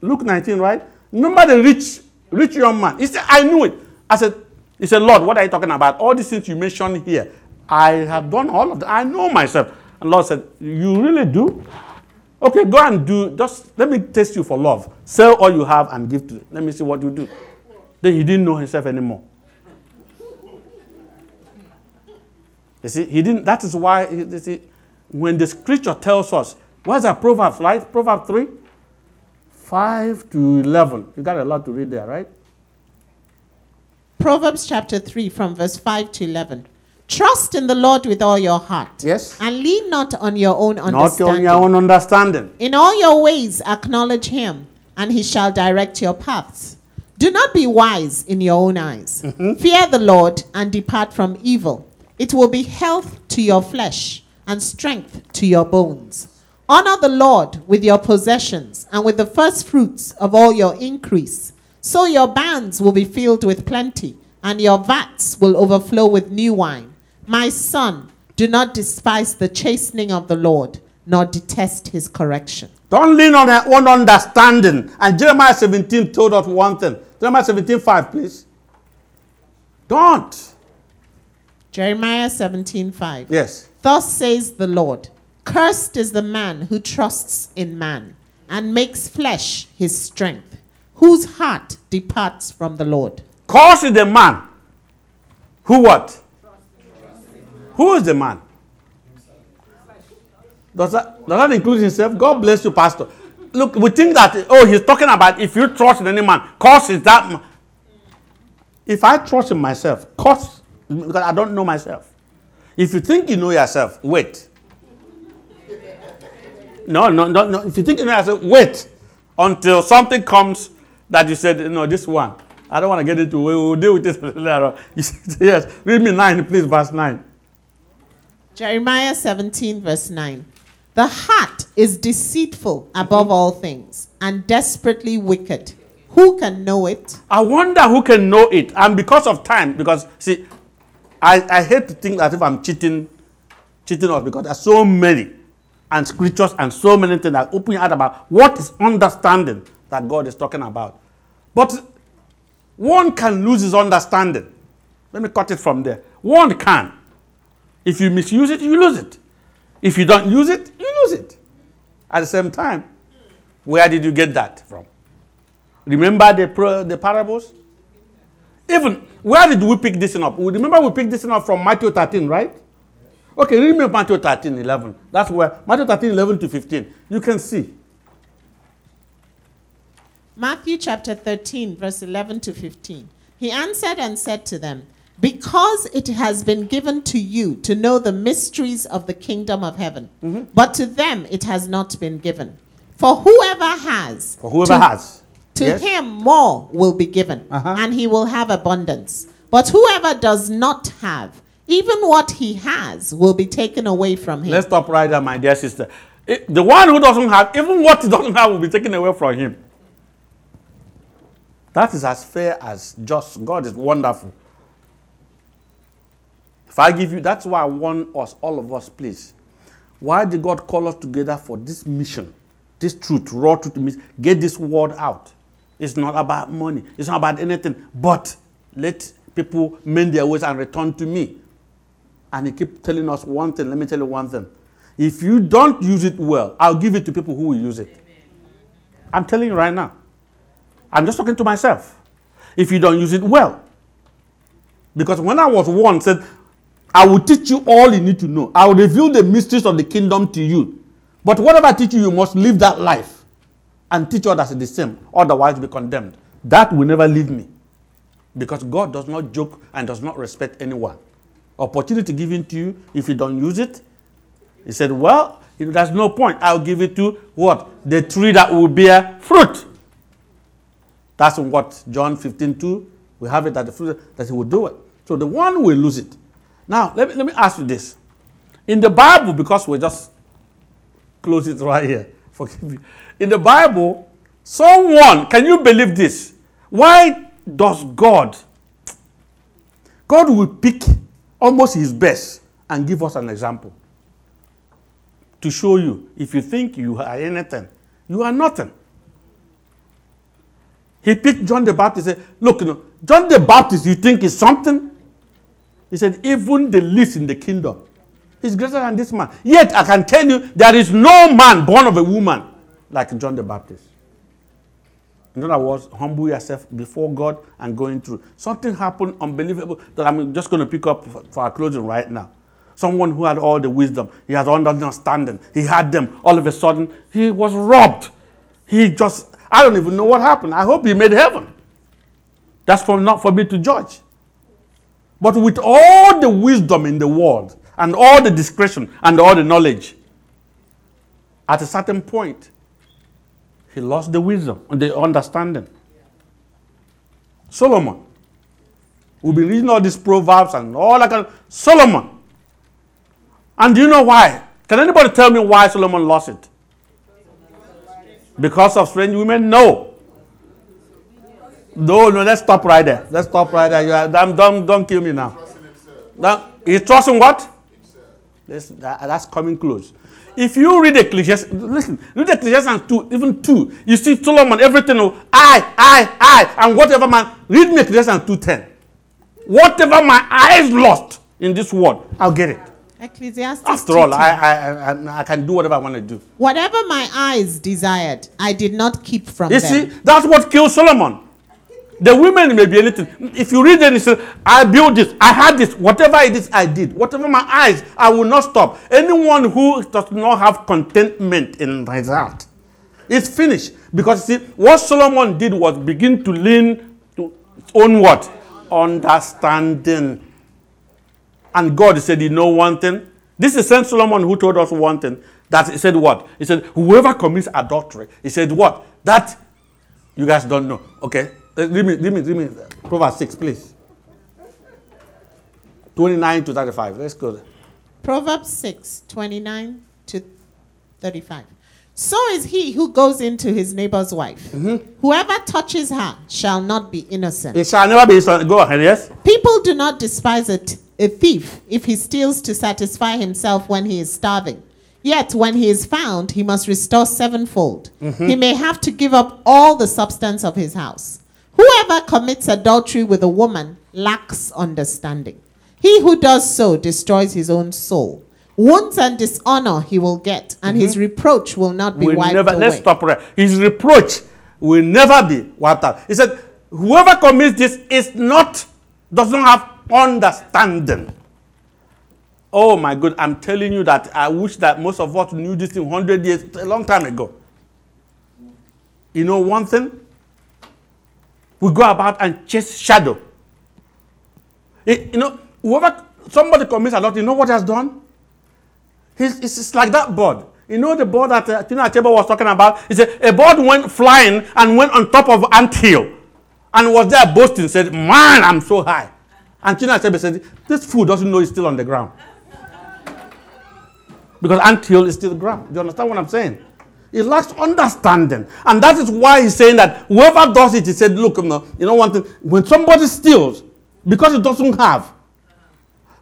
Luke 19, right? Remember the rich, rich young man. He said, I knew it. I said, he said, Lord, what are you talking about? All these things you mentioned here, I have done all of them. I know myself. And Lord said, You really do? Okay, go and do, just let me test you for love. Sell all you have and give to. Let me see what you do. Then he didn't know himself anymore. You see, he didn't, that is why, you see, when the scripture tells us, what's that Proverbs, right? Proverb 3? 5 to 11. You got a lot to read there, right? Proverbs chapter 3 from verse 5 to 11. Trust in the Lord with all your heart. Yes. And lean not on your own understanding. Not on your own understanding. In all your ways acknowledge him, and he shall direct your paths. Do not be wise in your own eyes. Mm-hmm. Fear the Lord and depart from evil. It will be health to your flesh and strength to your bones. Honor the Lord with your possessions and with the first fruits of all your increase. So your barns will be filled with plenty, and your vats will overflow with new wine. My son, do not despise the chastening of the Lord, nor detest his correction. Don't lean on your own understanding. And Jeremiah 17 told us one thing. Jeremiah 17, 5, please. Don't. Jeremiah 17:5. Yes. Thus says the Lord, cursed is the man who trusts in man and makes flesh his strength, whose heart departs from the Lord. Cause is the man. Who what? Who is the man? Does that, does that include himself? God bless you, Pastor. Look, we think that, oh, he's talking about if you trust in any man, cause is that. If I trust in myself, cause, because I don't know myself. If you think you know yourself, wait. No, no, no, no. If you think you know yourself, wait until something comes that you said, no, this one. I don't want to get into it. We'll deal with this later yes. Read me 9, please, verse 9. Jeremiah 17, verse 9. The heart is deceitful above mm-hmm. all things and desperately wicked. Who can know it? I wonder who can know it. And because of time, because see, I, I hate to think that if I'm cheating, cheating us because there's so many and scriptures and so many things that open your heart about what is understanding that God is talking about. But one can lose his understanding. Let me cut it from there. One can. If you misuse it, you lose it. If you don't use it, you lose it. At the same time, where did you get that from? Remember the, the parables? Even, where did we pick this up? Remember we picked this up from Matthew 13, right? Okay, read me Matthew 13, 11. That's where, Matthew 13, 11 to 15. You can see. Matthew chapter 13, verse 11 to 15. He answered and said to them, Because it has been given to you to know the mysteries of the kingdom of heaven, but to them it has not been given. For whoever has, For whoever to, has. to Yes? him more will be given, Uh-huh. and he will have abundance. But whoever does not have, even what he has will be taken away from him. Let's stop right there, my dear sister. Eh, The one who doesn't have, even what he doesn't have will be taken away from him. That is as fair as just. God is wonderful. If I give you, that's why I want us, all of us, please. Why did God call us together for this mission? This truth, raw truth, get this word out. It's not about money, it's not about anything, but let people mend their ways and return to me. And he keep telling us one thing. Let me tell you one thing. If you don't use it well, I'll give it to people who will use it. I'm telling you right now. I'm just talking to myself. If you don't use it well. Because when I was one said, I will teach you all you need to know. I will reveal the mysteries of the kingdom to you. But whatever I teach you, you must live that life. and teach others the same, otherwise be condemned. That will never leave me. Because God does not joke and does not respect anyone. Opportunity given to you, if you don't use it, he said, Well, there's no point. I'll give it to what? The tree that will bear fruit. That's what John 15 2, we have it that the fruit that he will do it. So the one will lose it. Now, let me, let me ask you this. In the Bible, because we just close it right here, forgive me. In the Bible, someone, can you believe this? Why does God, God will pick almost his best and give us an example to show you if you think you are anything, you are nothing. He picked John the Baptist and said, Look, you know, John the Baptist, you think is something? He said, Even the least in the kingdom is greater than this man. Yet I can tell you, there is no man born of a woman like John the Baptist. In other words, humble yourself before God and going through. Something happened unbelievable that I'm just going to pick up for our closing right now. Someone who had all the wisdom, he had understanding, he had them. All of a sudden, he was robbed. He just I don't even know what happened. I hope he made heaven. That's for, not for me to judge. But with all the wisdom in the world, and all the discretion, and all the knowledge, at a certain point, he lost the wisdom and the understanding. Solomon. We've been reading all these proverbs and all that kind of Solomon. And do you know why? Can anybody tell me why Solomon lost it? Because of strange women? No. No, no, let's stop right there. Let's stop right there. You are, don't, don't, don't kill me now. Don't, he's trusting what? that, that's coming close. If you read Ecclesiastes, listen, read Ecclesiastes 2, even 2, you see Solomon, everything, oh, I, I, I, and whatever man, read me Ecclesiastes 2.10. Whatever my eyes lost in this world, I'll get it. Ecclesiastes. After all, I, I, I, I, can do whatever I want to do. Whatever my eyes desired, I did not keep from you them. You see, that's what killed Solomon. The women may be anything. If you read says, I built this, I had this, whatever it is, I did. Whatever my eyes, I will not stop. Anyone who does not have contentment in his heart is finished. Because see, what Solomon did was begin to lean to own what? Understanding. And God said, You know one thing? This is Saint Solomon who told us one thing. That he said what? He said, Whoever commits adultery, he said what? That you guys don't know. Okay? Uh, me, give me, give me Proverbs 6, please. 29 to 35. Let's go there. Proverbs 6, 29 to 35. So is he who goes into his neighbor's wife. Mm-hmm. Whoever touches her shall not be innocent. It shall never be innocent. Go ahead, yes. People do not despise a, t- a thief if he steals to satisfy himself when he is starving. Yet when he is found, he must restore sevenfold. Mm-hmm. He may have to give up all the substance of his house. Whoever commits adultery with a woman lacks understanding. He who does so destroys his own soul. Wounds and dishonor he will get, and mm-hmm. his reproach will not be will wiped never, away. Let's stop right. His reproach will never be wiped out. He said, "Whoever commits this is not does not have understanding." Oh my God! I'm telling you that I wish that most of us knew this in hundred years, a long time ago. You know one thing? We go about and chase shadow. It, you know, whoever somebody commits adultery, you know what he has done? He's, it's like that bird. You know the bird that uh, Tina Achebe was talking about? He said a bird went flying and went on top of ant and was there boasting, said, Man, I'm so high. And Tina Achebe said, This fool doesn't know he's still on the ground. because ant is still the ground. Do you understand what I'm saying? He lacks understanding. And that is why he's saying that whoever does it, he said, Look, you know, one thing, when somebody steals, because he doesn't have,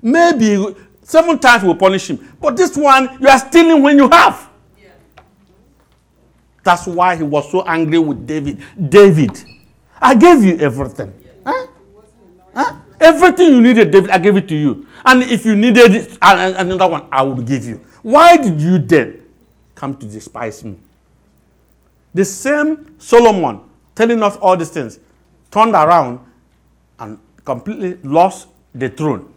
maybe seven times we'll punish him. But this one, you are stealing when you have. Yeah. That's why he was so angry with David. David, I gave you everything. Huh? Huh? Everything you needed, David, I gave it to you. And if you needed another one, I would give you. Why did you then come to despise me? The same Solomon telling us all these things turned around and completely lost the throne.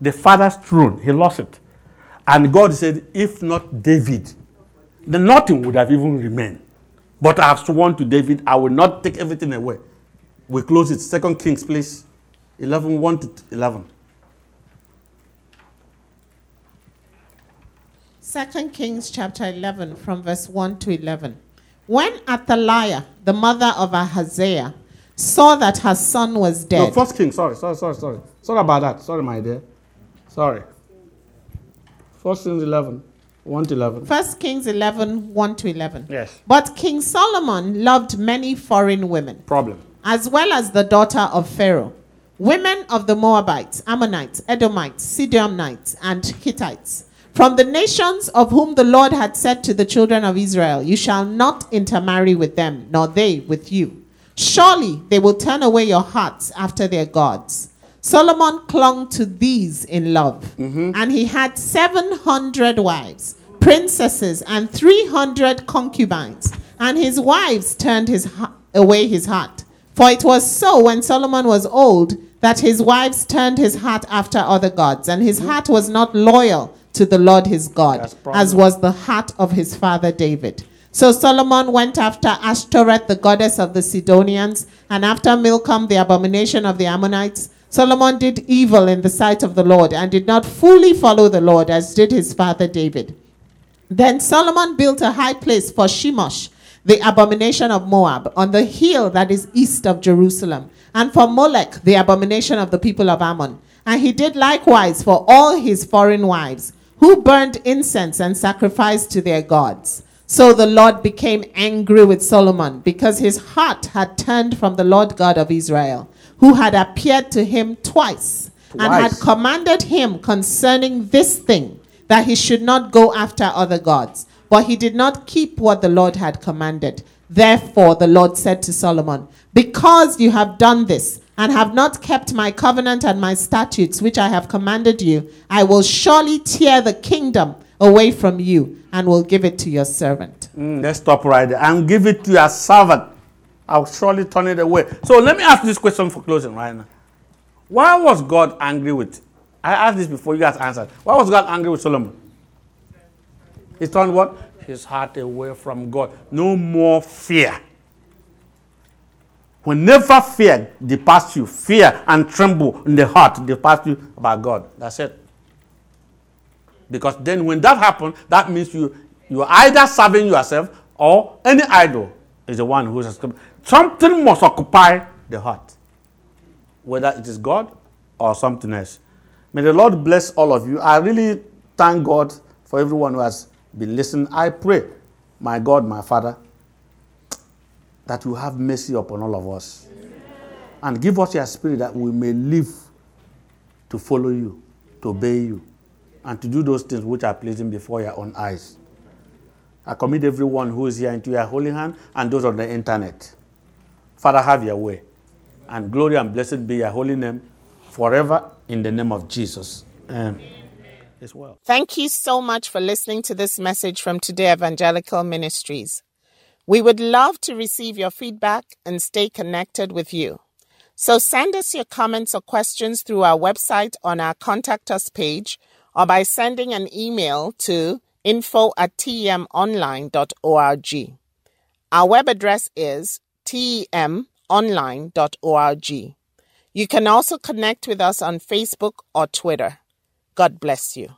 The father's throne, he lost it. And God said, if not David, then nothing would have even remained. But I have sworn to David, I will not take everything away. We close it. Second Kings, please. 11, 1 to 11. Second Kings chapter 11 from verse 1 to 11. When Athaliah, the mother of Ahaziah, saw that her son was dead. No, First King. Sorry, sorry, sorry, sorry. Sorry about that. Sorry, my dear. Sorry. First Kings 11, 1 to 11. First Kings 11 1 to 11. Yes. But King Solomon loved many foreign women, Problem. as well as the daughter of Pharaoh, women of the Moabites, Ammonites, Edomites, Sidonites, and Hittites. From the nations of whom the Lord had said to the children of Israel, You shall not intermarry with them, nor they with you. Surely they will turn away your hearts after their gods. Solomon clung to these in love, mm-hmm. and he had 700 wives, princesses, and 300 concubines, and his wives turned his ha- away his heart. For it was so when Solomon was old that his wives turned his heart after other gods, and his mm-hmm. heart was not loyal to the Lord his God, as was the heart of his father David. So Solomon went after Ashtoreth, the goddess of the Sidonians, and after Milcom, the abomination of the Ammonites. Solomon did evil in the sight of the Lord and did not fully follow the Lord as did his father David. Then Solomon built a high place for Chemosh, the abomination of Moab, on the hill that is east of Jerusalem, and for Molech, the abomination of the people of Ammon. And he did likewise for all his foreign wives, who burned incense and sacrificed to their gods. So the Lord became angry with Solomon because his heart had turned from the Lord God of Israel, who had appeared to him twice, and had commanded him concerning this thing that he should not go after other gods. But he did not keep what the Lord had commanded. Therefore, the Lord said to Solomon, Because you have done this, and have not kept my covenant and my statutes which I have commanded you, I will surely tear the kingdom away from you and will give it to your servant. Mm, let's stop right there and give it to your servant. I'll surely turn it away. So let me ask this question for closing right now. Why was God angry with? I asked this before you guys answered. Why was God angry with Solomon? He turned what? His heart away from God. No more fear. Whenever fear departs you, fear and tremble in the heart departs you about God. That's it. Because then when that happens, that means you you are either serving yourself or any idol is the one who is something must occupy the heart. Whether it is God or something else. May the Lord bless all of you. I really thank God for everyone who has been listening. I pray, my God, my Father, that you have mercy upon all of us. And give us your spirit that we may live to follow you, to obey you, and to do those things which are pleasing before your own eyes. I commit everyone who is here into your holy hand and those on the internet. Father, have your way. And glory and blessed be your holy name forever in the name of Jesus. Amen. As well. Thank you so much for listening to this message from Today Evangelical Ministries. We would love to receive your feedback and stay connected with you. So send us your comments or questions through our website on our contact us page or by sending an email to info at temonline.org. Our web address is temonline.org. You can also connect with us on Facebook or Twitter. God bless you.